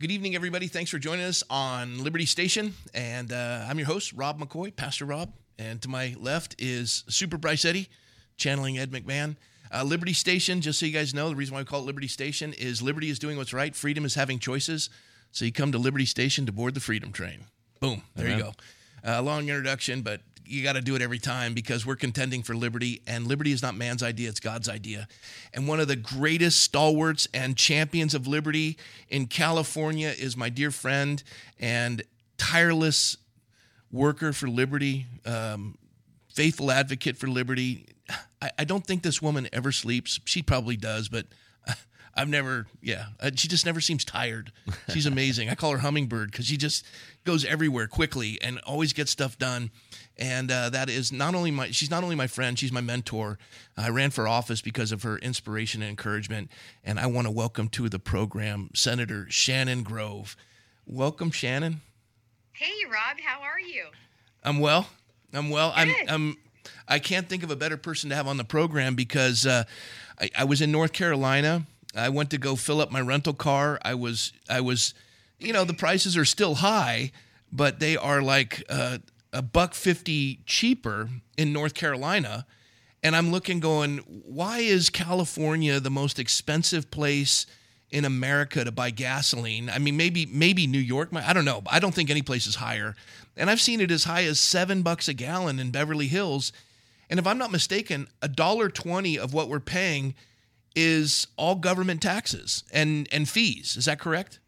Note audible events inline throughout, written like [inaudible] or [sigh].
Good evening, everybody. Thanks for joining us on Liberty Station. And uh, I'm your host, Rob McCoy, Pastor Rob. And to my left is Super Bryce Eddy, channeling Ed McMahon. Uh, Liberty Station, just so you guys know, the reason why we call it Liberty Station is liberty is doing what's right, freedom is having choices. So you come to Liberty Station to board the freedom train. Boom. There Amen. you go. Uh, long introduction, but you got to do it every time because we're contending for liberty, and liberty is not man's idea, it's God's idea. And one of the greatest stalwarts and champions of liberty in California is my dear friend and tireless worker for liberty, um, faithful advocate for liberty. I, I don't think this woman ever sleeps. She probably does, but I've never, yeah, uh, she just never seems tired. She's amazing. I call her Hummingbird because she just goes everywhere quickly and always gets stuff done. And uh, that is not only my, she's not only my friend, she's my mentor. I ran for office because of her inspiration and encouragement. And I want to welcome to the program Senator Shannon Grove. Welcome, Shannon. Hey, Rob, how are you? I'm well. I'm well. Good. I'm, I'm, I can't think of a better person to have on the program because uh, I, I was in North Carolina I went to go fill up my rental car. I was I was, you know, the prices are still high, but they are like uh, a buck fifty cheaper in North Carolina. And I'm looking, going, why is California the most expensive place in America to buy gasoline? I mean, maybe maybe New York. I don't know. I don't think any place is higher. And I've seen it as high as seven bucks a gallon in Beverly Hills. And if I'm not mistaken, a dollar twenty of what we're paying is all government taxes and and fees. Is that correct?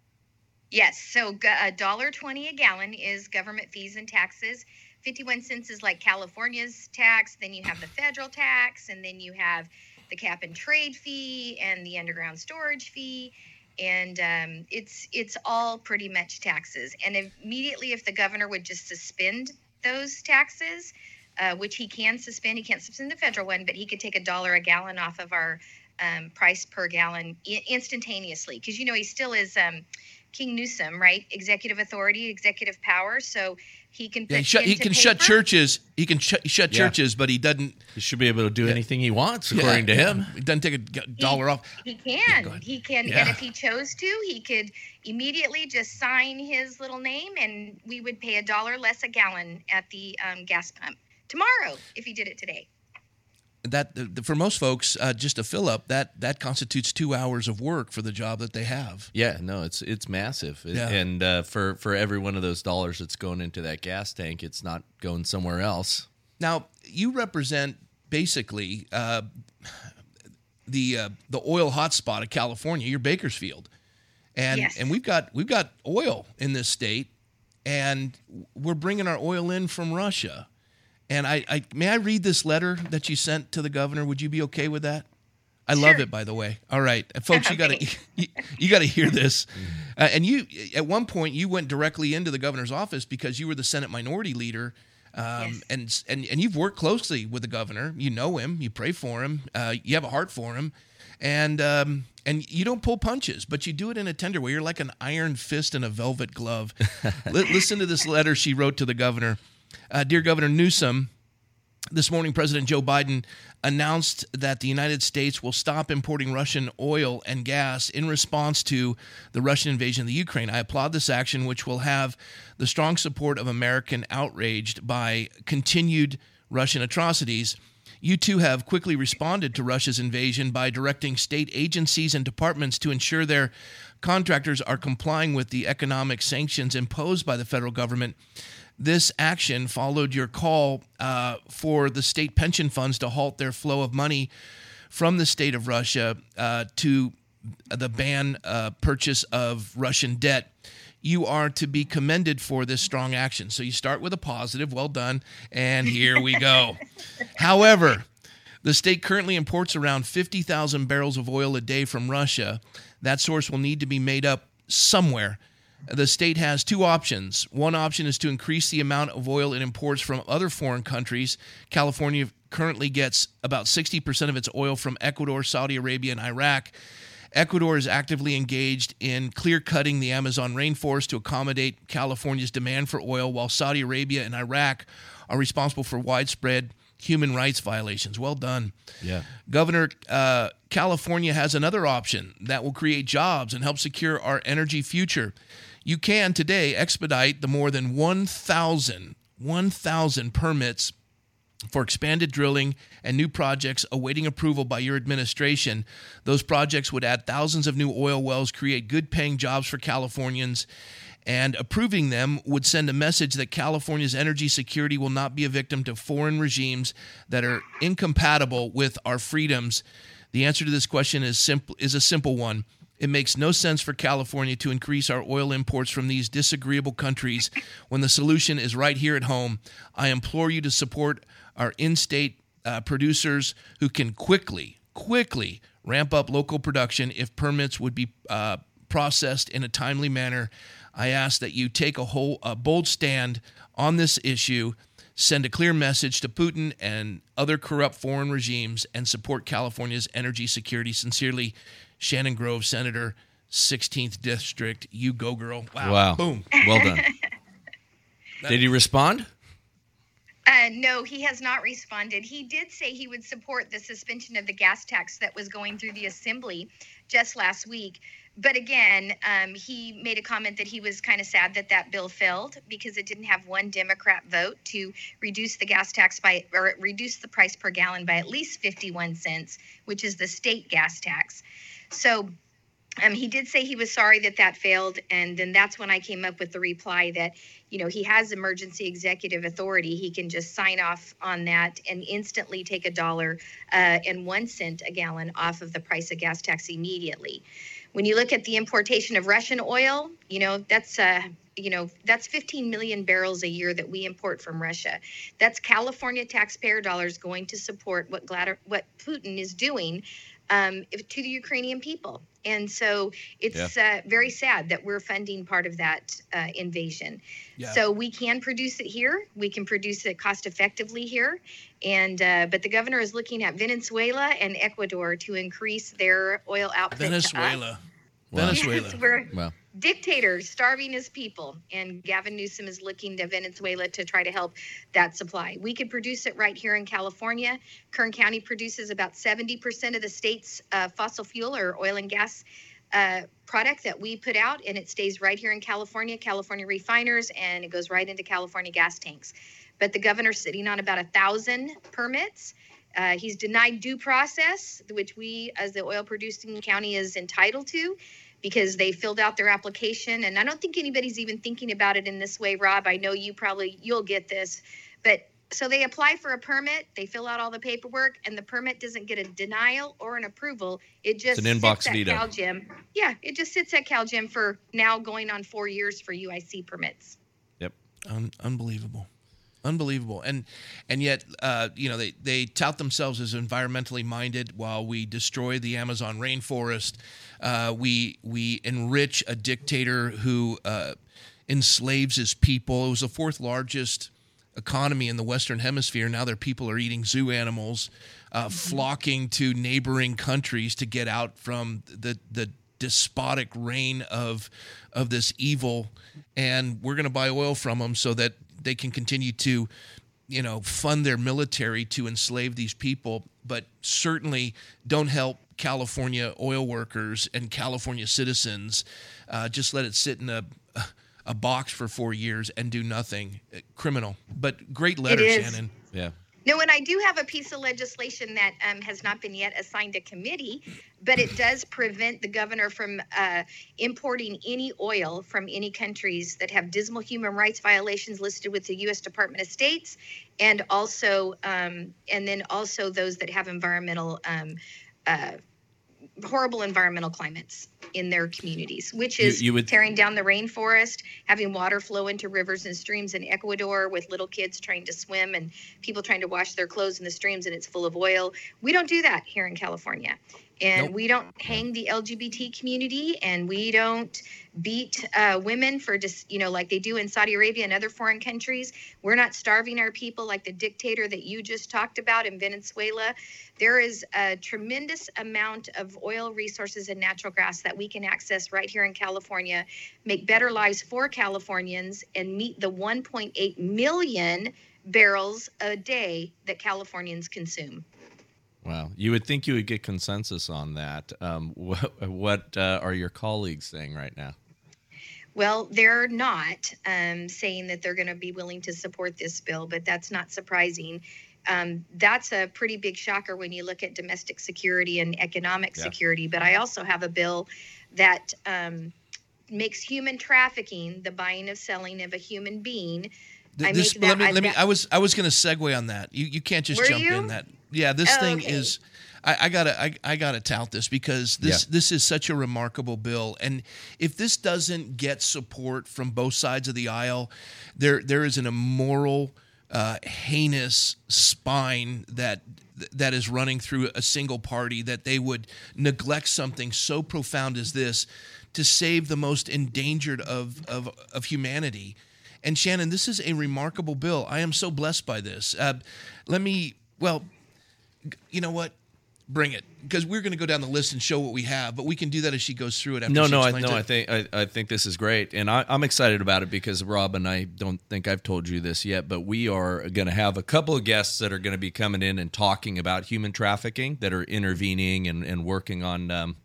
Yes. So a dollar twenty a gallon is government fees and taxes. 51 cents is like California's tax. Then you have the federal tax, and then you have the cap and trade fee and the underground storage fee. And um, it's it's all pretty much taxes. And immediately, if the governor would just suspend those taxes, uh, which he can suspend, he can't suspend the federal one, but he could take a dollar a gallon off of our um, price per gallon I- instantaneously because you know he still is um, King Newsom, right? Executive authority, executive power. So he can yeah, he, shut, he can shut churches. He can sh- shut yeah. churches, but he doesn't. He should be able to do yeah. anything he wants, according to him. He doesn't take a dollar he, off. He can. he can, and if he chose to, he could immediately just sign his little name, and we would pay a dollar less a gallon at the um, gas pump tomorrow if he did it today that for most folks, uh, just a fill up that that constitutes two hours of work for the job that they have. Yeah, no, it's it's massive, yeah. and uh, for for every one of those dollars that's going into that gas tank, it's not going somewhere else. Now, you represent basically uh, the uh, the oil hotspot of California. You're Bakersfield, and yes. and we've got we've got oil in this state, and we're bringing our oil in from Russia. And I, I may I read this letter that you sent to the governor? Would you be okay with that? I sure. love it, by the way. All right, folks, you got [laughs] to [laughs] you, you got to hear this. Uh, and you, at one point, you went directly into the governor's office because you were the Senate Minority Leader, um, yes. and and and you've worked closely with the governor. You know him. You pray for him. Uh, you have a heart for him, and um, and you don't pull punches, but you do it in a tender way. You're like an iron fist in a velvet glove. [laughs] L- listen to this letter she wrote to the governor. Uh, dear Governor Newsom, this morning President Joe Biden announced that the United States will stop importing Russian oil and gas in response to the Russian invasion of the Ukraine. I applaud this action, which will have the strong support of American outraged by continued Russian atrocities. You too have quickly responded to Russia's invasion by directing state agencies and departments to ensure their contractors are complying with the economic sanctions imposed by the federal government. This action followed your call uh, for the state pension funds to halt their flow of money from the state of Russia uh, to the ban uh, purchase of Russian debt. You are to be commended for this strong action. So you start with a positive, well done, and here we go. [laughs] However, the state currently imports around 50,000 barrels of oil a day from Russia. That source will need to be made up somewhere the state has two options. One option is to increase the amount of oil it imports from other foreign countries. California currently gets about 60% of its oil from Ecuador, Saudi Arabia, and Iraq. Ecuador is actively engaged in clear cutting the Amazon rainforest to accommodate California's demand for oil, while Saudi Arabia and Iraq are responsible for widespread human rights violations. Well done. Yeah. Governor, uh, California has another option that will create jobs and help secure our energy future. You can today expedite the more than 1,000 1,000 permits for expanded drilling and new projects awaiting approval by your administration. Those projects would add thousands of new oil wells, create good paying jobs for Californians, and approving them would send a message that California's energy security will not be a victim to foreign regimes that are incompatible with our freedoms. The answer to this question is simple is a simple one. It makes no sense for California to increase our oil imports from these disagreeable countries when the solution is right here at home. I implore you to support our in-state uh, producers who can quickly, quickly ramp up local production if permits would be uh, processed in a timely manner. I ask that you take a whole a bold stand on this issue, send a clear message to Putin and other corrupt foreign regimes, and support California's energy security. Sincerely, Shannon Grove, Senator, 16th District. You go, girl. Wow. Wow. Boom. Well done. Did he respond? Uh, no, he has not responded. He did say he would support the suspension of the gas tax that was going through the assembly just last week but again, um, he made a comment that he was kind of sad that that bill failed because it didn't have one Democrat vote to reduce the gas tax by or reduce the price per gallon by at least 51 cents, which is the state gas tax. So um, he did say he was sorry that that failed, and then that's when I came up with the reply that you know he has emergency executive authority. He can just sign off on that and instantly take a dollar uh, and one cent a gallon off of the price of gas tax immediately. When you look at the importation of Russian oil, you know, that's uh, you know, that's 15 million barrels a year that we import from Russia. That's California taxpayer dollars going to support what Glad- what Putin is doing um, to the Ukrainian people. And so it's yeah. uh, very sad that we're funding part of that uh, invasion. Yeah. So we can produce it here. We can produce it cost effectively here. And uh, but the governor is looking at Venezuela and Ecuador to increase their oil output. Venezuela. Venezuela. Yes, we're wow. dictators starving his people, and Gavin Newsom is looking to Venezuela to try to help that supply. We could produce it right here in California. Kern County produces about 70% of the state's uh, fossil fuel or oil and gas uh, product that we put out, and it stays right here in California, California refiners, and it goes right into California gas tanks. But the governor's sitting on about a thousand permits. Uh, he's denied due process, which we, as the oil producing county, is entitled to because they filled out their application. And I don't think anybody's even thinking about it in this way, Rob. I know you probably you'll get this, but so they apply for a permit, they fill out all the paperwork, and the permit doesn't get a denial or an approval. It just it's an inbox sits at veto. CalGEM. Yeah, it just sits at CalGEM for now going on four years for UIC permits. Yep, Un- unbelievable unbelievable. And and yet uh, you know they they tout themselves as environmentally minded while we destroy the amazon rainforest. Uh, we we enrich a dictator who uh, enslaves his people. It was the fourth largest economy in the western hemisphere. Now their people are eating zoo animals uh, mm-hmm. flocking to neighboring countries to get out from the the despotic reign of of this evil. And we're going to buy oil from them so that they can continue to you know fund their military to enslave these people but certainly don't help california oil workers and california citizens uh, just let it sit in a a box for four years and do nothing. Criminal. But great letter shannon. Yeah no, and I do have a piece of legislation that um, has not been yet assigned a committee, but it does prevent the governor from uh, importing any oil from any countries that have dismal human rights violations listed with the U.S. Department of States, and also, um, and then also those that have environmental um, uh, horrible environmental climates in their communities, which is you, you would, tearing down the rainforest, having water flow into rivers and streams in Ecuador with little kids trying to swim and people trying to wash their clothes in the streams and it's full of oil. We don't do that here in California and nope. we don't hang the LGBT community, and we don't beat uh, women for just you know like they do in Saudi Arabia and other foreign countries. We're not starving our people like the dictator that you just talked about in Venezuela. There is a tremendous amount of oil resources and natural gas that we can access right here in California, make better lives for Californians, and meet the 1.8 million barrels a day that Californians consume. Wow, you would think you would get consensus on that. Um, [laughs] what, what uh, are your colleagues saying right now? Well, they're not um, saying that they're going to be willing to support this bill, but that's not surprising. Um, that's a pretty big shocker when you look at domestic security and economic yeah. security. But I also have a bill that um, makes human trafficking, the buying of selling of a human being. This, let me, let me, I was I was going to segue on that. You you can't just jump you? in that. Yeah, this oh, thing okay. is I, I, gotta I, I, gotta tout this because this yeah. this is such a remarkable bill, and if this doesn't get support from both sides of the aisle, there there is an immoral, uh, heinous spine that that is running through a single party that they would neglect something so profound as this to save the most endangered of of, of humanity. And Shannon, this is a remarkable bill. I am so blessed by this. Uh, let me well you know what? bring it because we're going to go down the list and show what we have, but we can do that as she goes through it. After no, no, I, no. It. I think I, I, think this is great, and I, am excited about it because Rob and I don't think I've told you this yet, but we are going to have a couple of guests that are going to be coming in and talking about human trafficking that are intervening and, and working on. Um,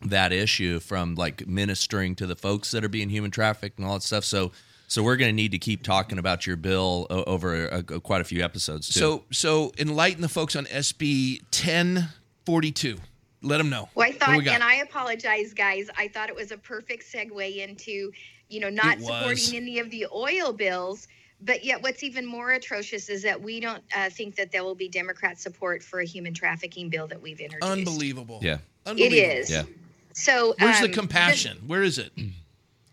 that issue from like ministering to the folks that are being human trafficked and all that stuff. So so we're going to need to keep talking about your bill over a, a, quite a few episodes. Too. So so enlighten the folks on SB ten forty two. Let them know. Well, I thought, we and I apologize, guys. I thought it was a perfect segue into, you know, not supporting any of the oil bills. But yet, what's even more atrocious is that we don't uh, think that there will be Democrat support for a human trafficking bill that we've introduced. Unbelievable. Yeah. Unbelievable. It is. Yeah. So, where's um, the compassion? Where is it?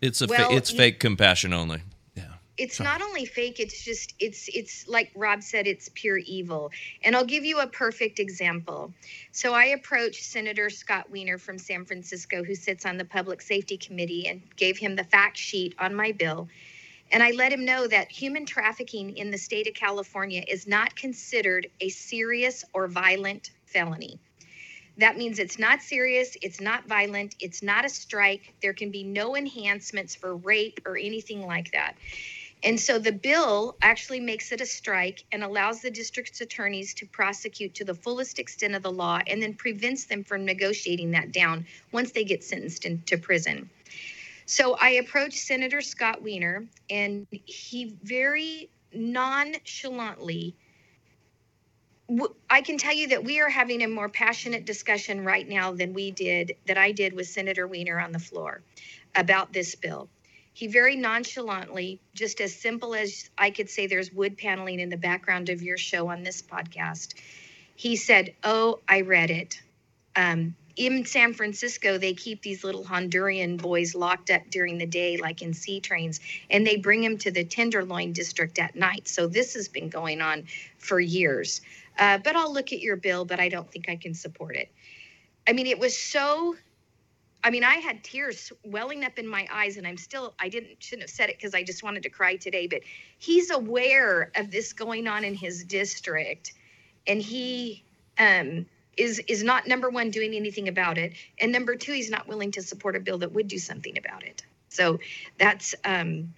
It's a well, fa- it's fake compassion only. Yeah. it's not only fake it's just it's it's like rob said it's pure evil. And i'll give you a perfect example. So i approached senator scott Wiener from san francisco who sits on the public safety committee and gave him the fact sheet on my bill. And i let him know that human trafficking in the state of california is not considered a serious or violent felony that means it's not serious, it's not violent, it's not a strike. There can be no enhancements for rape or anything like that. And so the bill actually makes it a strike and allows the district's attorneys to prosecute to the fullest extent of the law and then prevents them from negotiating that down once they get sentenced into prison. So I approached Senator Scott Wiener, and he very nonchalantly I can tell you that we are having a more passionate discussion right now than we did, that I did with Senator Wiener on the floor about this bill. He very nonchalantly, just as simple as I could say there's wood paneling in the background of your show on this podcast, he said, Oh, I read it. Um, in San Francisco, they keep these little Honduran boys locked up during the day, like in C trains, and they bring them to the Tenderloin district at night. So this has been going on for years. Uh, but I'll look at your bill, but I don't think I can support it. I mean, it was so I mean, I had tears welling up in my eyes, and I'm still, I didn't, shouldn't have said it because I just wanted to cry today, but he's aware of this going on in his district, and he um, is is not number one doing anything about it, and number two, he's not willing to support a bill that would do something about it. So that's um,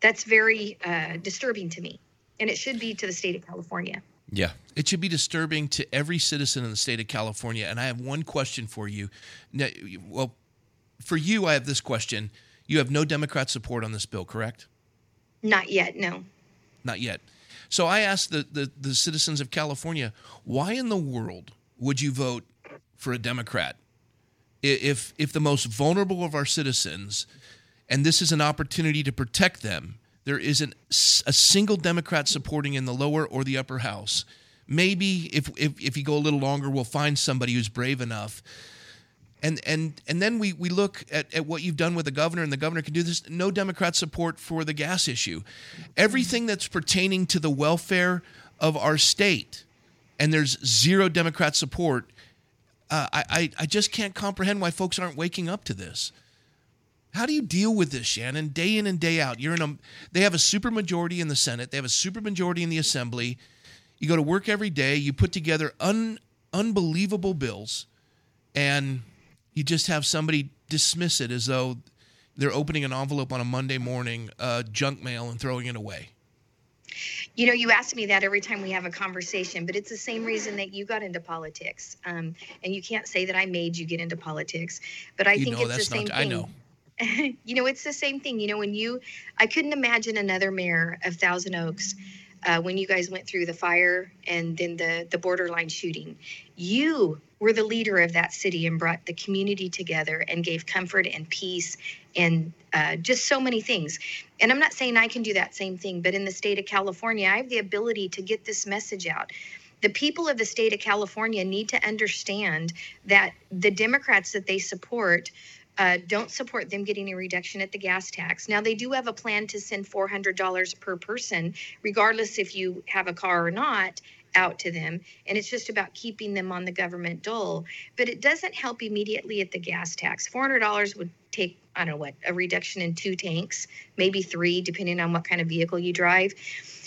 that's very uh, disturbing to me, and it should be to the state of California. Yeah. It should be disturbing to every citizen in the state of California. And I have one question for you. Now, well, for you, I have this question. You have no Democrat support on this bill, correct? Not yet, no. Not yet. So I asked the, the, the citizens of California, why in the world would you vote for a Democrat if if the most vulnerable of our citizens, and this is an opportunity to protect them, there isn't a single Democrat supporting in the lower or the upper house. Maybe if, if, if you go a little longer, we'll find somebody who's brave enough. And, and, and then we, we look at, at what you've done with the governor, and the governor can do this. No Democrat support for the gas issue. Everything that's pertaining to the welfare of our state, and there's zero Democrat support. Uh, I, I just can't comprehend why folks aren't waking up to this. How do you deal with this, Shannon? Day in and day out, you're in a. They have a supermajority in the Senate. They have a supermajority in the Assembly. You go to work every day. You put together un, unbelievable bills, and you just have somebody dismiss it as though they're opening an envelope on a Monday morning, uh, junk mail, and throwing it away. You know, you ask me that every time we have a conversation, but it's the same reason that you got into politics. Um, and you can't say that I made you get into politics, but I you think know, it's the same not, thing. I know. [laughs] you know, it's the same thing. You know, when you, I couldn't imagine another mayor of Thousand Oaks uh, when you guys went through the fire and then the the borderline shooting. You were the leader of that city and brought the community together and gave comfort and peace and uh, just so many things. And I'm not saying I can do that same thing, but in the state of California, I have the ability to get this message out the people of the state of California need to understand that the Democrats that they support uh, don't support them getting a reduction at the gas tax. Now, they do have a plan to send $400 per person, regardless if you have a car or not, out to them. And it's just about keeping them on the government dole. But it doesn't help immediately at the gas tax. $400 would take, I don't know what, a reduction in two tanks, maybe three, depending on what kind of vehicle you drive.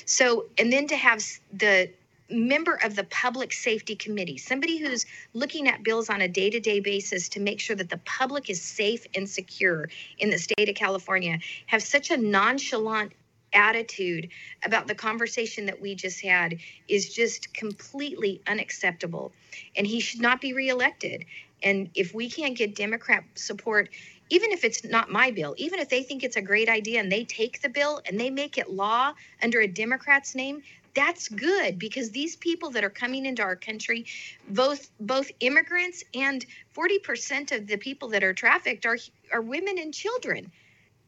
So, and then to have the member of the public safety committee, somebody who's looking at bills on a day to day basis to make sure that the public is safe and secure in the state of California, have such a nonchalant attitude about the conversation that we just had is just completely unacceptable. And he should not be reelected. And if we can't get Democrat support, even if it's not my bill, even if they think it's a great idea and they take the bill and they make it law under a Democrat's name, that's good because these people that are coming into our country both both immigrants and 40% of the people that are trafficked are are women and children.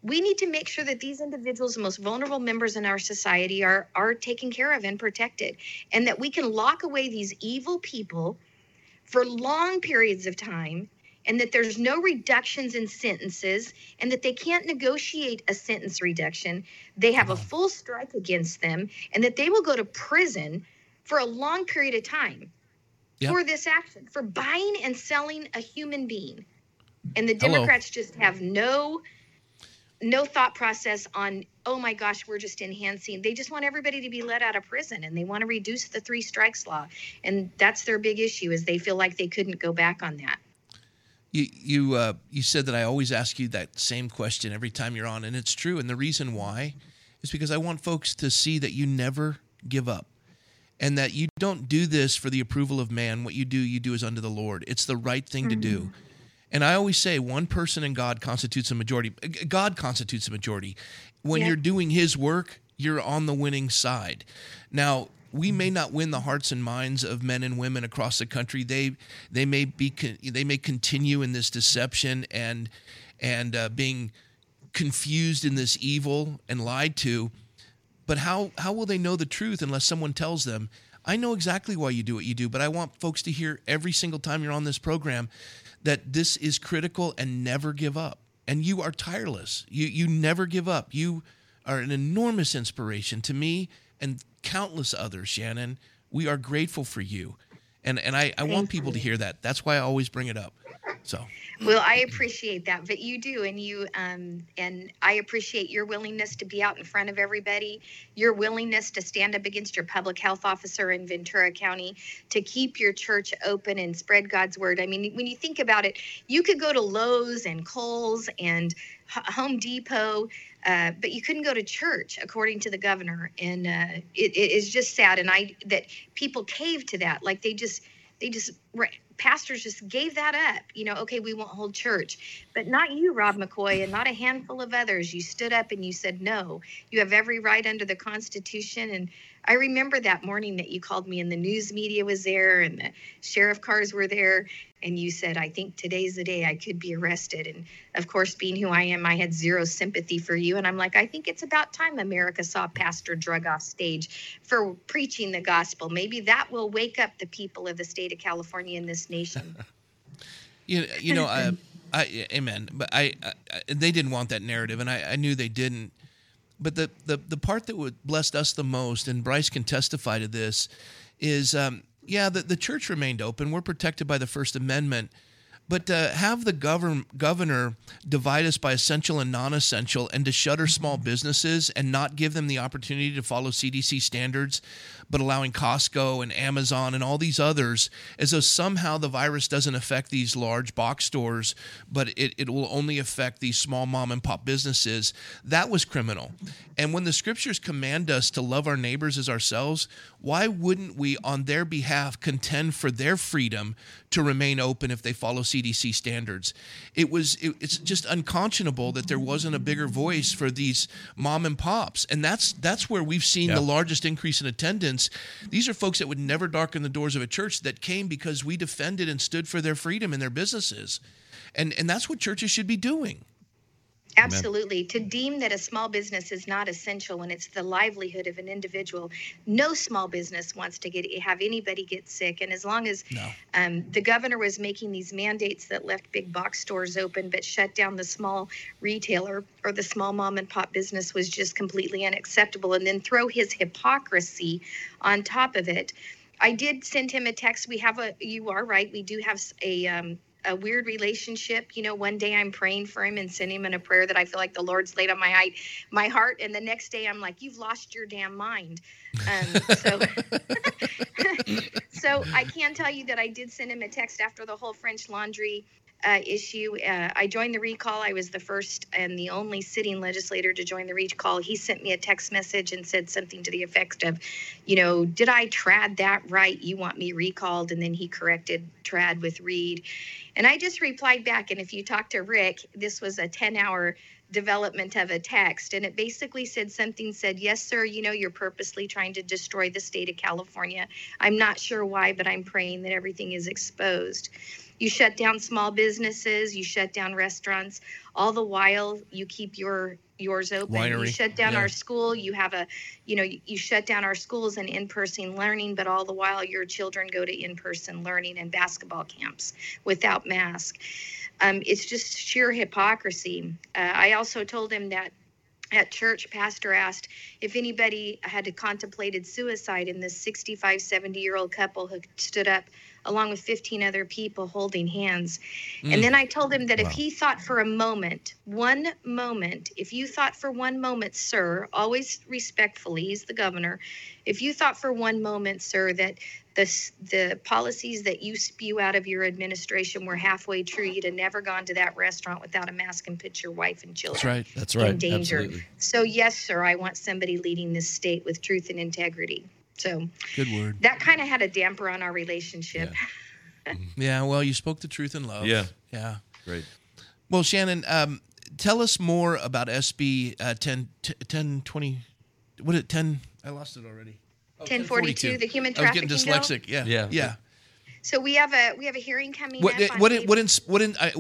We need to make sure that these individuals the most vulnerable members in our society are are taken care of and protected and that we can lock away these evil people for long periods of time and that there's no reductions in sentences and that they can't negotiate a sentence reduction. They have a uh-huh. full strike against them and that they will go to prison for a long period of time yep. for this action, for buying and selling a human being. And the Democrats Hello. just have no no thought process on oh my gosh we're just enhancing they just want everybody to be let out of prison and they want to reduce the three strikes law and that's their big issue is they feel like they couldn't go back on that you you uh, you said that I always ask you that same question every time you're on, and it's true. And the reason why is because I want folks to see that you never give up, and that you don't do this for the approval of man. What you do, you do is unto the Lord. It's the right thing mm-hmm. to do. Mm-hmm. And I always say one person in God constitutes a majority. God constitutes a majority. When yeah. you're doing His work, you're on the winning side. Now, we may not win the hearts and minds of men and women across the country. They they may be they may continue in this deception and and uh, being confused in this evil and lied to. But how how will they know the truth unless someone tells them? I know exactly why you do what you do, but I want folks to hear every single time you're on this program that this is critical and never give up. And you are tireless. You you never give up. You are an enormous inspiration to me and countless others, Shannon. We are grateful for you. And and I, I want people to hear that. That's why I always bring it up. So well, I appreciate that, but you do, and you um, and I appreciate your willingness to be out in front of everybody, your willingness to stand up against your public health officer in Ventura County, to keep your church open and spread God's word. I mean, when you think about it, you could go to Lowe's and Kohl's and Home Depot, uh, but you couldn't go to church, according to the governor, and uh, it, it is just sad. And I that people cave to that, like they just they just pastors just gave that up. You know, okay, we won't hold church, but not you, Rob McCoy, and not a handful of others. You stood up and you said no. You have every right under the Constitution, and I remember that morning that you called me and the news media was there and the sheriff cars were there. And you said, I think today's the day I could be arrested. And of course, being who I am, I had zero sympathy for you. And I'm like, I think it's about time America saw Pastor Drug off stage for preaching the gospel. Maybe that will wake up the people of the state of California and this nation. [laughs] you, you know, I, [laughs] I, amen. But I, I, they didn't want that narrative, and I, I knew they didn't. But the, the, the part that would blessed us the most, and Bryce can testify to this, is um, yeah, the, the church remained open. We're protected by the First Amendment. But to have the govern, governor divide us by essential and non essential and to shutter small mm-hmm. businesses and not give them the opportunity to follow CDC standards, but allowing Costco and Amazon and all these others as though somehow the virus doesn't affect these large box stores, but it, it will only affect these small mom and pop businesses, that was criminal. And when the scriptures command us to love our neighbors as ourselves, why wouldn't we, on their behalf, contend for their freedom to remain open if they follow CDC standards? It was it, it's just unconscionable that there wasn't a bigger voice for these mom and pops, and that's that's where we've seen the largest increase in attendance. These are folks that would never darken the doors of a church that came because we defended and stood for their freedom and their businesses, and and that's what churches should be doing. Absolutely. Amen. To deem that a small business is not essential when it's the livelihood of an individual, no small business wants to get have anybody get sick. And as long as no. um, the governor was making these mandates that left big box stores open but shut down the small retailer or the small mom and pop business was just completely unacceptable. And then throw his hypocrisy on top of it. I did send him a text. We have a, you are right, we do have a um, a weird relationship. You know, one day I'm praying for him and sending him in a prayer that I feel like the Lord's laid on my height, my heart, and the next day I'm like, "You've lost your damn mind." Um, so, [laughs] so I can tell you that I did send him a text after the whole French Laundry uh, issue. Uh, I joined the recall. I was the first and the only sitting legislator to join the recall. He sent me a text message and said something to the effect of, you know, did I trad that right? You want me recalled? And then he corrected trad with read. And I just replied back. And if you talk to Rick, this was a 10 hour development of a text and it basically said something said yes sir you know you're purposely trying to destroy the state of california i'm not sure why but i'm praying that everything is exposed you shut down small businesses, you shut down restaurants. All the while, you keep your yours open. Winery. You shut down yeah. our school. You have a, you know, you shut down our schools and in-person learning, but all the while your children go to in-person learning and basketball camps without mask. Um, it's just sheer hypocrisy. Uh, I also told him that at church pastor asked if anybody had contemplated suicide in this 65 70 year old couple who stood up along with 15 other people holding hands. Mm. And then I told him that wow. if he thought for a moment, one moment, if you thought for one moment, sir, always respectfully, he's the governor, if you thought for one moment, sir, that the, the policies that you spew out of your administration were halfway true, you'd have never gone to that restaurant without a mask and put your wife and children That's right. That's right. in danger. Absolutely. So, yes, sir, I want somebody leading this state with truth and integrity. So good word. That kind of had a damper on our relationship. Yeah. [laughs] yeah. Well, you spoke the truth in love. Yeah. Yeah. Great. Well, Shannon, um, tell us more about SB uh, 10, 10 20. What is it? 10. I lost it already. Oh, 1042, the human trafficking I was getting dyslexic. Bill. Yeah. Yeah. Yeah. So we have a we have a hearing coming what, up. What what what, what, in, uh,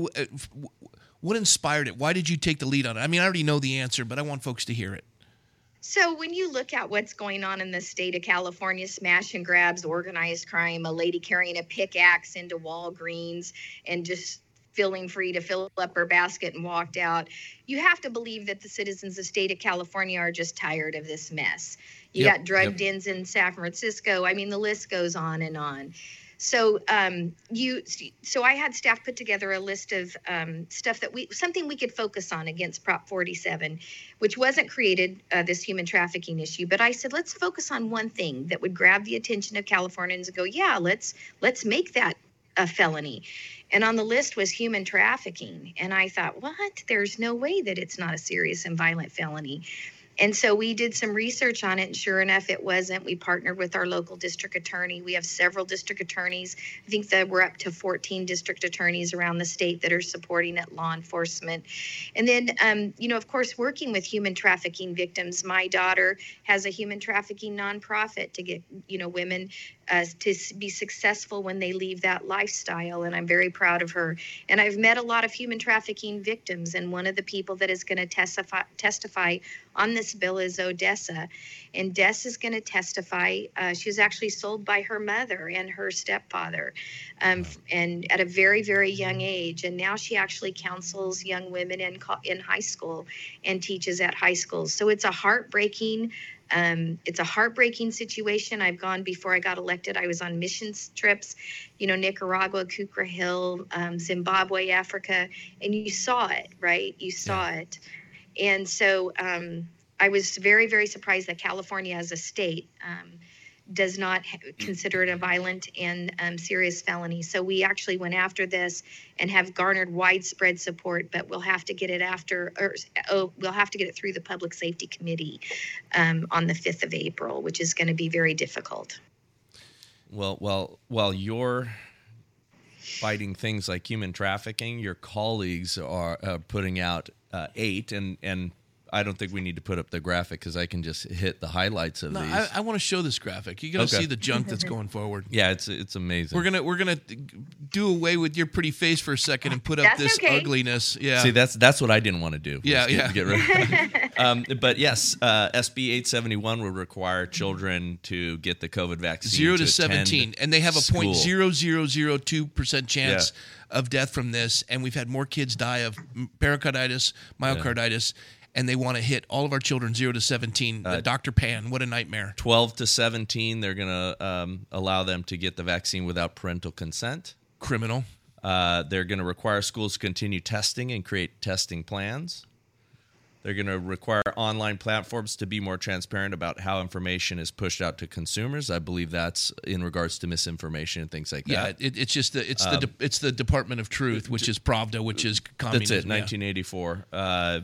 what inspired it? Why did you take the lead on it? I mean, I already know the answer, but I want folks to hear it. So, when you look at what's going on in the state of California smash and grabs, organized crime, a lady carrying a pickaxe into Walgreens and just feeling free to fill up her basket and walked out, you have to believe that the citizens of the state of California are just tired of this mess. You yep, got drug yep. dens in San Francisco. I mean, the list goes on and on. So um, you, so I had staff put together a list of um, stuff that we, something we could focus on against Prop 47, which wasn't created uh, this human trafficking issue. But I said let's focus on one thing that would grab the attention of Californians and go, yeah, let's let's make that a felony. And on the list was human trafficking. And I thought, what? There's no way that it's not a serious and violent felony. And so we did some research on it, and sure enough, it wasn't. We partnered with our local district attorney. We have several district attorneys. I think that we're up to 14 district attorneys around the state that are supporting it, law enforcement. And then, um, you know, of course, working with human trafficking victims. My daughter has a human trafficking nonprofit to get, you know, women uh, to be successful when they leave that lifestyle. And I'm very proud of her. And I've met a lot of human trafficking victims, and one of the people that is going to testify testify on this bill is Odessa. And Des is going to testify. Uh, she was actually sold by her mother and her stepfather, um, and at a very, very young age. And now she actually counsels young women in in high school and teaches at high schools. So it's a heartbreaking Um, it's a heartbreaking situation. I've gone before I got elected. I was on missions trips, you know, Nicaragua, Kukra Hill, um, Zimbabwe, Africa, and you saw it, right? You saw yeah. it. And so um, I was very, very surprised that California as a state um, does not consider it a violent and um, serious felony. So we actually went after this and have garnered widespread support, but we'll have to get it after, or oh, we'll have to get it through the Public Safety Committee um, on the 5th of April, which is going to be very difficult. Well, well, while you're fighting things like human trafficking, your colleagues are uh, putting out uh, eight, and and I don't think we need to put up the graphic because I can just hit the highlights of no, these. I, I want to show this graphic. You got to okay. see the junk that's [laughs] going forward. Yeah, it's it's amazing. We're gonna we're gonna do away with your pretty face for a second and put up that's this okay. ugliness. Yeah. See, that's that's what I didn't want to do. Yeah, get, yeah. Get rid of [laughs] um, but yes, uh, SB eight seventy one would require children to get the COVID vaccine. Zero to, to seventeen, and they have a point zero zero zero two percent chance. Yeah. Of death from this, and we've had more kids die of pericarditis, myocarditis, yeah and they want to hit all of our children zero to 17 uh, dr pan what a nightmare 12 to 17 they're going to um, allow them to get the vaccine without parental consent criminal uh, they're going to require schools to continue testing and create testing plans they're going to require online platforms to be more transparent about how information is pushed out to consumers. I believe that's in regards to misinformation and things like that. Yeah, it, it's just the it's um, the it's the Department of Truth, which is Pravda, which is communism. That's it, 1984. Yeah. Uh,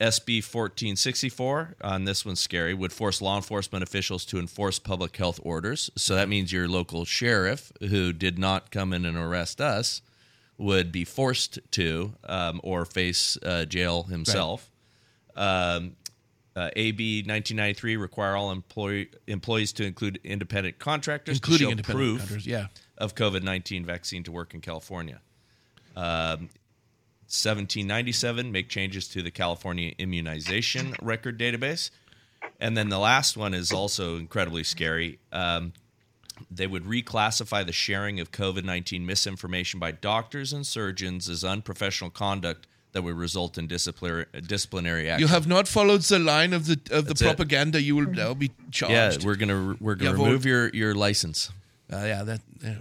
SB 1464, on this one's scary, would force law enforcement officials to enforce public health orders. So that means your local sheriff, who did not come in and arrest us, would be forced to um, or face uh, jail himself. Right. Um, uh, AB 1993 require all employee, employees to include independent contractors including show proof yeah. of COVID 19 vaccine to work in California. Um, 1797, make changes to the California Immunization Record Database. And then the last one is also incredibly scary. Um, they would reclassify the sharing of COVID 19 misinformation by doctors and surgeons as unprofessional conduct that would result in disciplinary disciplinary action. You have not followed the line of the of the propaganda. It. You will now be charged. Yeah, we're gonna we're gonna remove your your license. Uh, yeah, that. Yeah.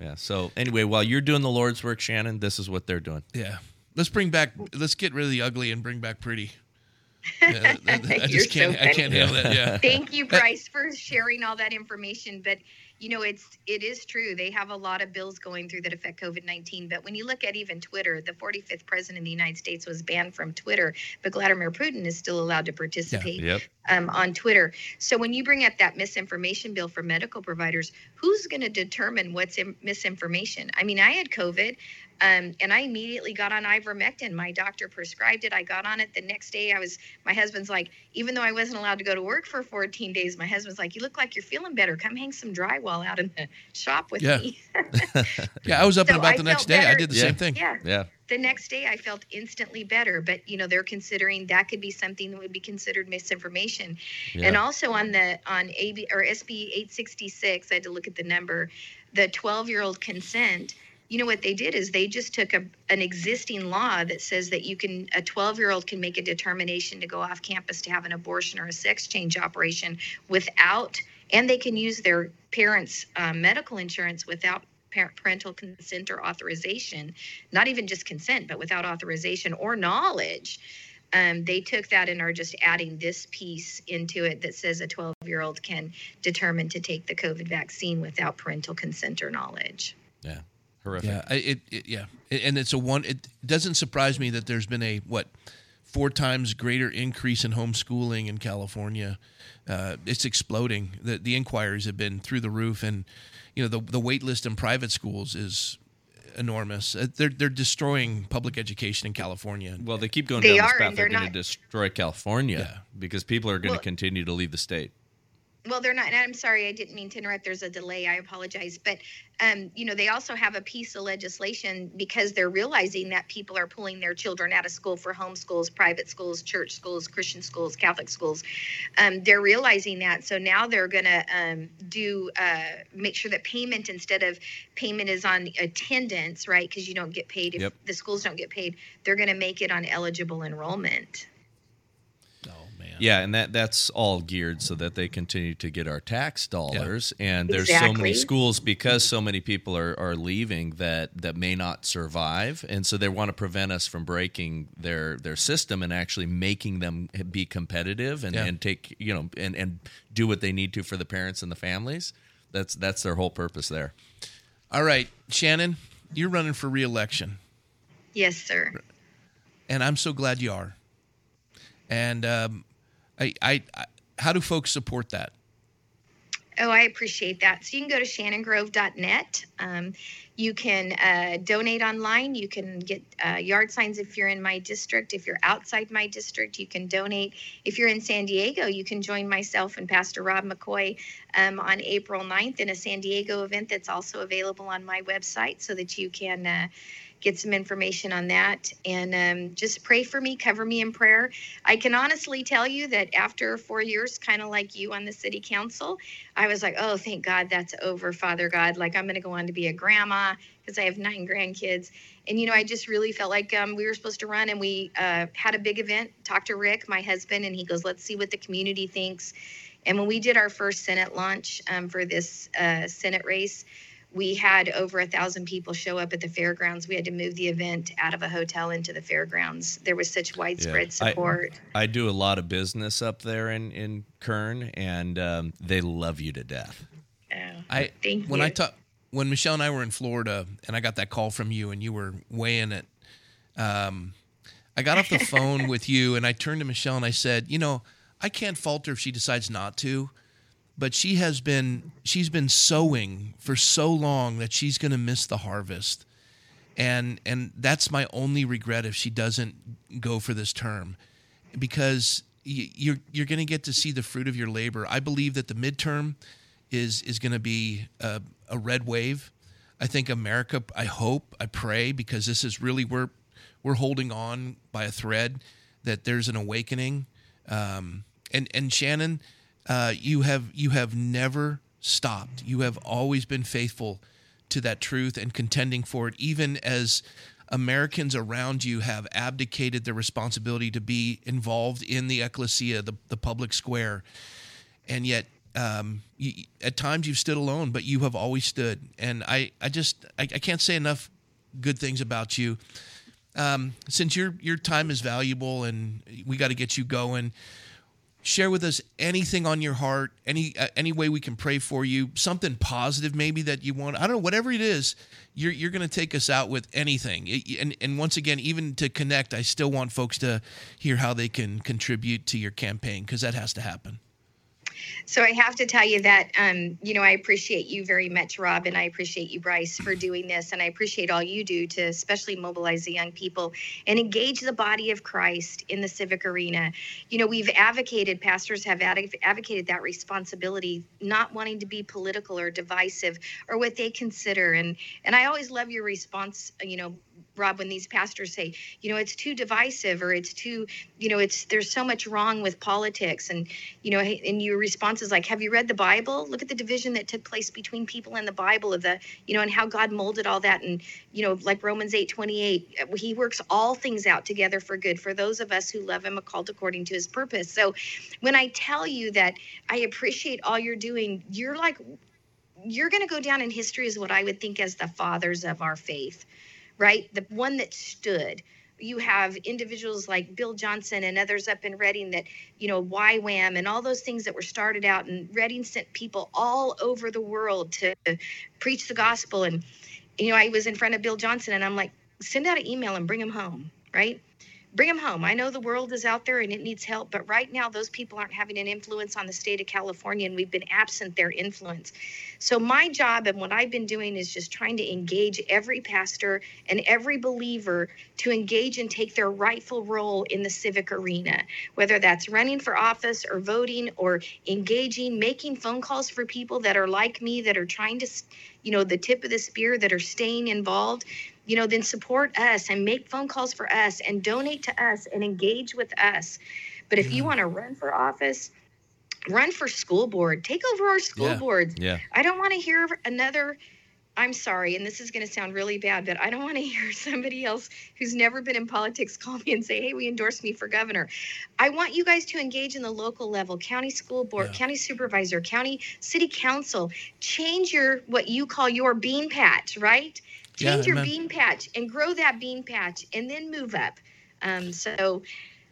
yeah. So anyway, while you're doing the Lord's work, Shannon, this is what they're doing. Yeah. Let's bring back. Let's get rid of the ugly and bring back pretty. Yeah, I, [laughs] I just can't. So I can't handle that. Yeah. Thank you, Bryce, for sharing all that information. But you know, it's it is true. They have a lot of bills going through that affect COVID nineteen. But when you look at even Twitter, the 45th president of the United States was banned from Twitter, but Vladimir Putin is still allowed to participate yeah. yep. um, on Twitter. So when you bring up that misinformation bill for medical providers, who's going to determine what's misinformation? I mean, I had COVID. Um, and I immediately got on ivermectin. My doctor prescribed it. I got on it the next day. I was, my husband's like, even though I wasn't allowed to go to work for 14 days, my husband's like, you look like you're feeling better. Come hang some drywall out in the shop with yeah. me. [laughs] [laughs] yeah, I was up so and about I the next day. Better. I did the yeah. same thing. Yeah. Yeah. The next day, I felt instantly better. But you know, they're considering that could be something that would be considered misinformation. Yeah. And also on the on AB or SB 866, I had to look at the number. The 12 year old consent you know what they did is they just took a, an existing law that says that you can a 12 year old can make a determination to go off campus to have an abortion or a sex change operation without and they can use their parents uh, medical insurance without parental consent or authorization not even just consent but without authorization or knowledge. Um, they took that and are just adding this piece into it that says a 12 year old can determine to take the covid vaccine without parental consent or knowledge. Yeah horrific. Yeah, it, it yeah, and it's a one. It doesn't surprise me that there's been a what four times greater increase in homeschooling in California. Uh, it's exploding. The the inquiries have been through the roof, and you know the the wait list in private schools is enormous. Uh, they're they're destroying public education in California. Well, they keep going they down are, this path. They're, they're going to destroy California Yeah. because people are going to Well- continue to leave the state. Well they're not and i'm sorry i didn't mean to interrupt. There's a delay. I apologize. But um, you know they also have a piece of legislation because they're realizing that people are pulling their children out of school for homeschools private schools church schools christian schools catholic schools. Um, they're realizing that. So now they're going to um, do uh, make sure that payment instead of payment is on attendance right because you don't get paid if Yep. the schools don't get paid they're going to make it on eligible enrollment. Yeah, and that that's all geared so that they continue to get our tax dollars. Yeah. And there's exactly. so many schools because so many people are, are leaving that that may not survive, and so they want to prevent us from breaking their their system and actually making them be competitive and, yeah. and take you know and and do what they need to for the parents and the families. That's that's their whole purpose there. All right, Shannon, you're running for reelection. Yes, sir. And I'm so glad you are. And um, I, I, I, how do folks support that? Oh, I appreciate that. So you can go to shannongrove.net. Um, you can uh, donate online. You can get uh, yard signs if you're in my district. If you're outside my district, you can donate. If you're in San Diego, you can join myself and Pastor Rob McCoy um, on April 9th in a San Diego event that's also available on my website so that you can. Uh, get some information on that and um, just pray for me, cover me in prayer. I can honestly tell you that after four years, kind of like you on the city council, I was like, oh, thank God that's over, Father God. Like, I'm going to go on to be a grandma because I have nine grandkids. And, you know, I just really felt like um, we were supposed to run and we uh, had a big event, talked to Rick, my husband, and he goes, let's see what the community thinks. And when we did our first Senate launch um, for this uh, Senate race, we had over a thousand people show up at the fairgrounds. We had to move the event out of a hotel into the fairgrounds. There was such widespread yeah. support. I, I, do a lot of business up there in in Kern, and um, they love you to death. Oh, I thank when you. I talk when Michelle and I were in Florida, and I got that call from you, and you were weighing it. Um, I got off the [laughs] phone with you, and I turned to Michelle and I said, "You know, I can't falter if she decides not to." But she has been she's been sowing for so long that she's going to miss the harvest. And and that's my only regret if she doesn't go for this term because you're you're going to get to see the fruit of your labor. I believe that the midterm is is going to be a, a red wave. I think america i hope i pray because this is really we're we're holding on by a thread that there's an awakening. Um, and and shannon uh, you have you have never stopped. You have always been faithful to that truth and contending for it, even as Americans around you have abdicated their responsibility to be involved in the ecclesia, the, the public square. And yet, um, you, at times you've stood alone, but you have always stood. And I, I just, I, I can't say enough good things about you. Um, since your your time is valuable and we got to get you going, share with us anything on your heart any uh, any way we can pray for you something positive maybe that you want i don't know whatever it is you're you're going to take us out with anything. And and once again even to connect i still want folks to hear how they can contribute to your campaign because that has to happen so I have to tell you that, um, you know, I appreciate you very much, Rob, and I appreciate you, Bryce, for doing this. And I appreciate all you do to especially mobilize the young people and engage the body of Christ in the civic arena. You know, we've advocated, pastors have advocated that responsibility, not wanting to be political or divisive or what they consider. And, and I always love your response, you know, Rob, when these pastors say, you know, it's too divisive or it's too, you know, it's there's so much wrong with politics, and you know, and your response is like, have you read the Bible? Look at the division that took place between people in the Bible of the, you know, and how God molded all that, and you know, like Romans eight twenty eight, He works all things out together for good for those of us who love Him, are called according to His purpose. So, when I tell you that I appreciate all you're doing, you're like you're going to go down in history as what I would think as the fathers of our faith right? The one that stood. You have individuals like Bill Johnson and others up in Redding that, you know, YWAM and all those things that were started out. And Redding sent people all over the world to preach the gospel. And, you know, I was in front of Bill Johnson and I'm like, send out an email and bring him home, right? Bring them home. I know the world is out there and it needs help, but right now those people aren't having an influence on the state of California and we've been absent their influence. So my job and what I've been doing is just trying to engage every pastor and every believer to engage and take their rightful role in the civic arena, whether that's running for office or voting or engaging, making phone calls for people that are like me that are trying to you know the tip of the spear that are staying involved you know, then support us and make phone calls for us and donate to us and engage with us. But if you want to run for office, run for school board, take over our school yeah. boards. Yeah. I don't want to hear another I'm sorry, and this is going to sound really bad, but I don't want to [laughs] hear somebody else who's never been in politics call me and say, hey, we endorse me for governor. I want you guys to engage in the local level, county school board, yeah. county supervisor, county city council. Change your, what you call your bean patch, right? Change yeah, your bean patch and grow that bean patch and then move up. Um, so,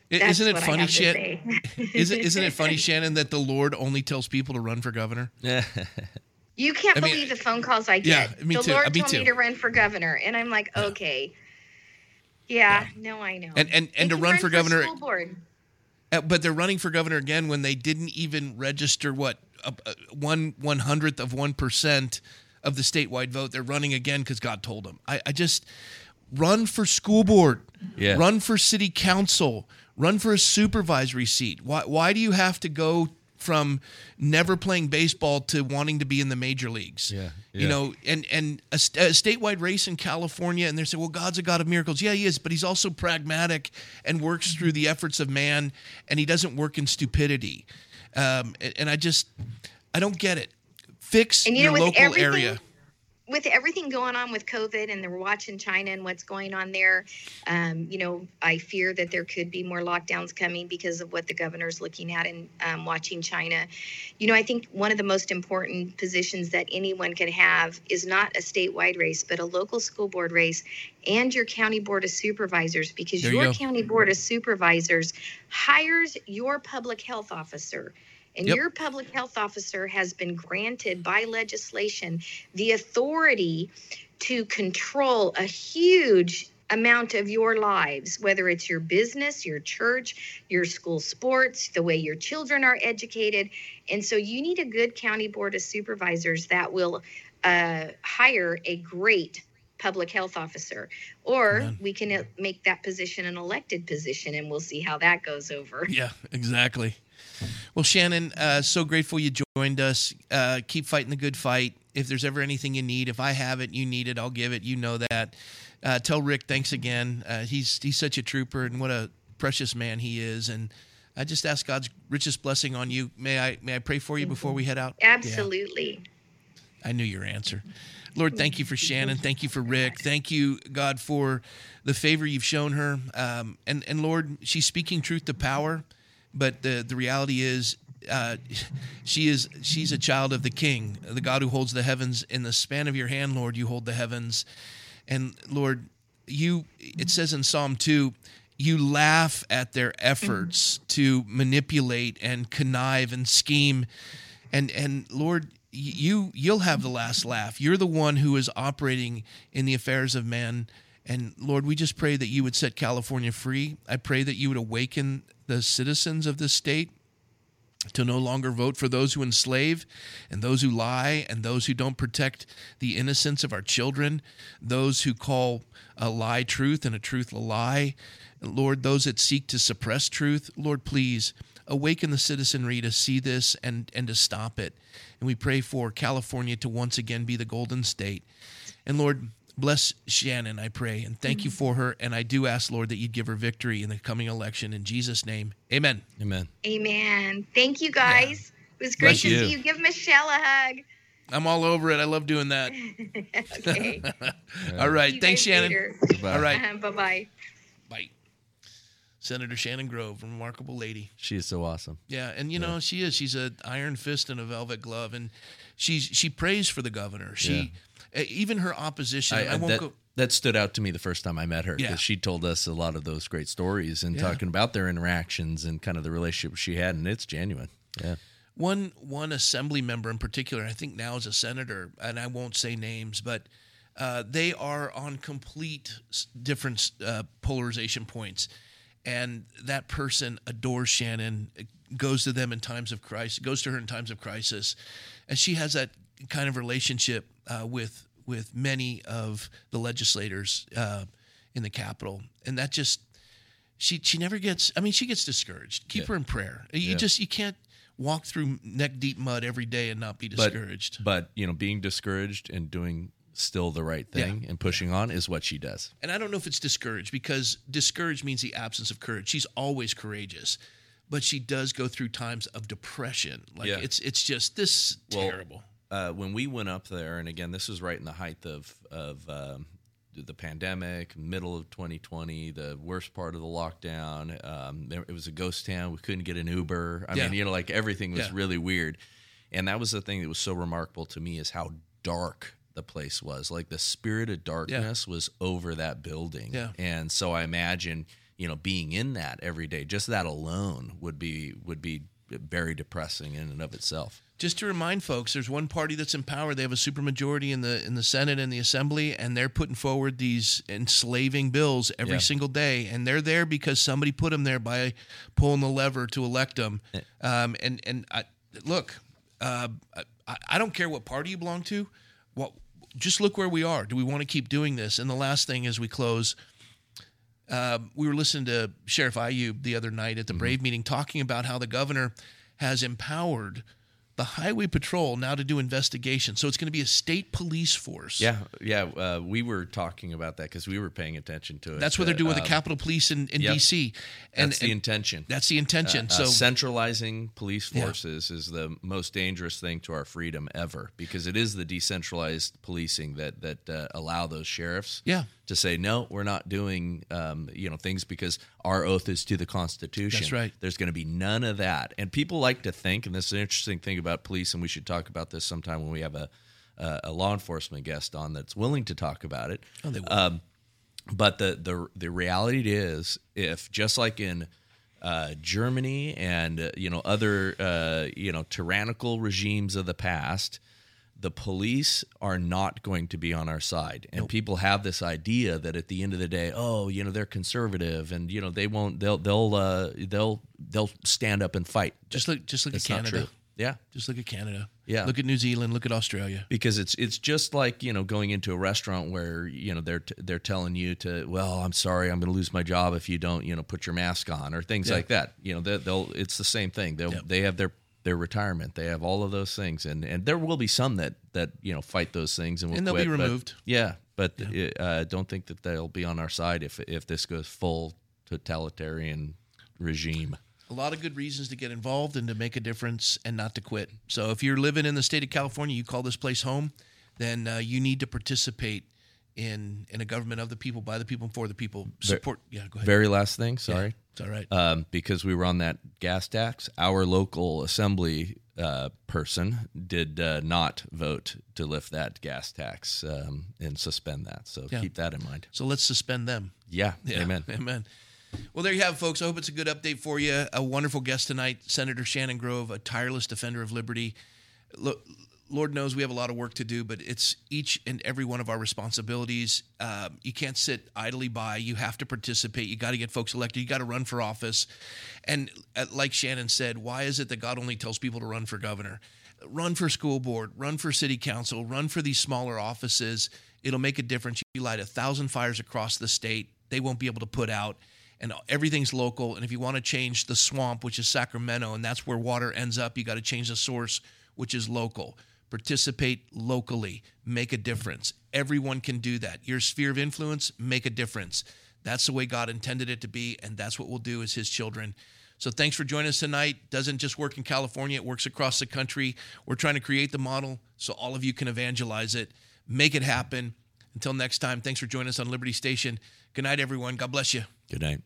isn't it funny, Shannon? [laughs] isn't isn't it funny, [laughs] Shannon, that the Lord only tells people to run for governor? [laughs] You can't I mean, believe the phone calls I get. Yeah, me the too. Lord me told too. me to run for governor, and I'm like, okay, yeah, yeah. no, I know. And and and to run, run, for, governor, school board. Uh, but they're running for governor again when they didn't even register what uh, uh, one one hundredth of one percent of the statewide vote. They're running again because God told them. I, I just run for school board, yeah. run for city council, run for a supervisory seat. Why why do you have to go from never playing baseball to wanting to be in the major leagues. Yeah, yeah. you know, and and a, a, statewide race in California, and they're saying, well, God's a God of miracles. Yeah, he is, but he's also pragmatic and works through the efforts of man, and he doesn't work in stupidity. Um, and, and I just, I don't get it. Fix and, you your know, local area with everything going on with COVID and they're watching China and what's going on there, um, you know, I fear that there could be more lockdowns coming because of what the governor's looking at and um, watching China. You know, I think one of the most important positions that anyone can have is not a statewide race, but a local school board race and your county board of supervisors because there your you county board of supervisors hires your public health officer and yep. your public health officer has been granted by legislation the authority to control a huge amount of your lives, whether it's your business, your church, your school sports, the way your children are educated. And so you need a good county board of supervisors that will uh, hire a great public health officer. Or Amen. we can make that position an elected position and we'll see how that goes over. Yeah, exactly. Well, Shannon, uh, so grateful you joined us. Uh, keep fighting the good fight. If there's ever anything you need, if I have it, you need it, I'll give it. You know that. Uh, tell Rick thanks again. Uh, he's he's such a trooper, and what a precious man he is. And I just ask God's richest blessing on you. May I may I pray for you before we head out? Absolutely. Yeah. I knew your answer. Lord, thank you for Shannon. Thank you for Rick. Thank you, God, for the favor you've shown her. Um, and and Lord, she's speaking truth to power. But the the reality is, uh, she is she's a child of the King, the God who holds the heavens in the span of your hand. Lord, you hold the heavens, and Lord, you. It says in Psalm two. You laugh at their efforts mm-hmm. to manipulate and connive and scheme, and and Lord, you you'll have the last laugh. You're the one who is operating in the affairs of man. And Lord, we just pray that you would set California free. I pray that you would awaken the citizens of this state to no longer vote for those who enslave and those who lie and those who don't protect the innocence of our children, those who call a lie truth and a truth a lie. Lord, those that seek to suppress truth, Lord, please awaken the citizenry to see this and, and to stop it. And we pray for California to once again be the golden state. And Lord, Bless Shannon, I pray, and thank you for her. And I do ask, Lord, that you'd give her victory in the coming election. In Jesus' name, amen. Amen. Amen. Thank you, guys. Yeah. It was great Bless to you. see you. Give Michelle a hug. I'm all over it. I love doing that. [laughs] okay. [laughs] all right. Thanks, Shannon. All right. Uh-huh. Bye-bye. Bye. Senator Shannon Grove, remarkable lady. She is so awesome. Yeah, and you know she is. She's an iron fist and a velvet glove, and she's she prays for the governor. She yeah. Uh, even her opposition. I, I won't that, go. That stood out to me the first time I met her because yeah. she told us a lot of those great stories and yeah. talking about their interactions and kind of the relationship she had, and it's genuine. Yeah. One one assembly member in particular, I think now is a senator, and I won't say names, but uh, they are on complete different uh, polarization points, and that person adores Shannon, goes to them in times of crisis, goes to her in times of crisis, and she has that kind of relationship uh, with with many of the legislators uh, in the Capitol, and that just she she never gets. I mean, she gets discouraged. Keep yeah. her in prayer. You yeah. just you can't walk through neck deep mud every day and not be discouraged. But, but you know, being discouraged and doing still the right thing yeah. and pushing on is what she does. And I don't know if it's discouraged because discouraged means the absence of courage. She's always courageous, but she does go through times of depression. Like yeah. it's it's just this well, terrible uh, when we went up there, and again, this was right in the height of of um, the pandemic, middle of 2020, the worst part of the lockdown. Um, it was a ghost town. We couldn't get an Uber. I Yeah. mean, you know, like everything was Yeah. really weird. And that was the thing that was so remarkable to me is how dark the place was. Like the spirit of darkness was over that building. Yeah. And so I imagine, you know, being in that every day, just that alone would be would be very depressing in and of itself. Just to remind folks, there's one party that's in power. They have a supermajority in the in the Senate and the Assembly, and they're putting forward these enslaving bills every Yeah. single day. And they're there because somebody put them there by pulling the lever to elect them. Um, and and I, look, uh, I, I don't care what party you belong to. What just look where we are. Do we want to keep doing this? And the last thing as we close, um, we were listening to Sheriff Ayub the other night at Mm-hmm. the Brave meeting talking about how the governor has empowered the highway patrol now to do investigations. So it's going to be a state police force. Yeah, yeah. Uh, we were talking about that because we were paying attention to it. That's what they're doing with Uh, the Capitol Police in, in yep. D.C. And, That's the and intention. that's the intention. Uh, so centralizing police Yeah. forces is the most dangerous thing to our freedom ever because it is the decentralized policing that that uh, allow those sheriffs Yeah. To say no, we're not doing um, you know things because our oath is to the Constitution. That's right. There's going to be none of that, and people like to think, and this is an interesting thing about police, and we should talk about this sometime when we have a a, a law enforcement guest on that's willing to talk about it. Oh, they will. Um, but the the the reality is, if just like in uh, Germany and uh, you know other uh, you know tyrannical regimes of the past, the police are not going to be on our side, and people have this idea that at the end of the day, oh, you know they're conservative, and you know they won't they'll they'll uh, they'll they'll stand up and fight. just look just look That's at Canada. Yeah, Just look at Canada. Yeah. Look at New Zealand. Look at Australia. because it's it's just like you know going into a restaurant where you know they're they're telling you to well I'm sorry I'm going to lose my job if you don't you know put your mask on or things Yeah. like that you know they, they'll it's the same thing they'll Yep. they have their their retirement they have all of those things and and there will be some that that you know fight those things and will And they'll be quit, but- removed. yeah but uh, don't think that they'll be on our side if if this goes full totalitarian regime a lot of good reasons to get involved and to make a difference and not to quit. So if you're living in the state of California, you call this place home, then uh, you need to participate in in a government of the people, by the people, and for the people. Support. Yeah, go ahead. very last thing sorry It's all right. um, because we were on that gas tax. Our local assembly uh, person did uh, not vote to lift that gas tax um, and suspend that. So Yeah. keep that in mind. so let's suspend them. Yeah, Yeah, amen. Amen. Well, there you have it, folks. I hope it's a good update for you. A wonderful guest tonight, Senator Shannon Grove, a tireless defender of liberty. Look, Lord knows we have a lot of work to do, but it's each and every one of our responsibilities. Um, you can't sit idly by. You have to participate. You got to get folks elected. You got to run for office. And uh, like Shannon said, why is it that God only tells people to run for governor? Run for school board, run for city council, run for these smaller offices. It'll make a difference. You light a thousand fires across the state, they won't be able to put out and everything's local. And if you want to change the swamp, which is Sacramento, and that's where water ends up, you got to change the source, which is local. Participate locally, make a difference. Everyone can do that. Your sphere of influence, make a difference. That's the way God intended it to be, and that's what we'll do as His children. So thanks for joining us tonight. Doesn't just work in California, it works across the country. We're trying to create the model so all of you can evangelize it, make it happen. Until next time, thanks for joining us on Liberty Station. Good night, everyone. God bless you. Good night.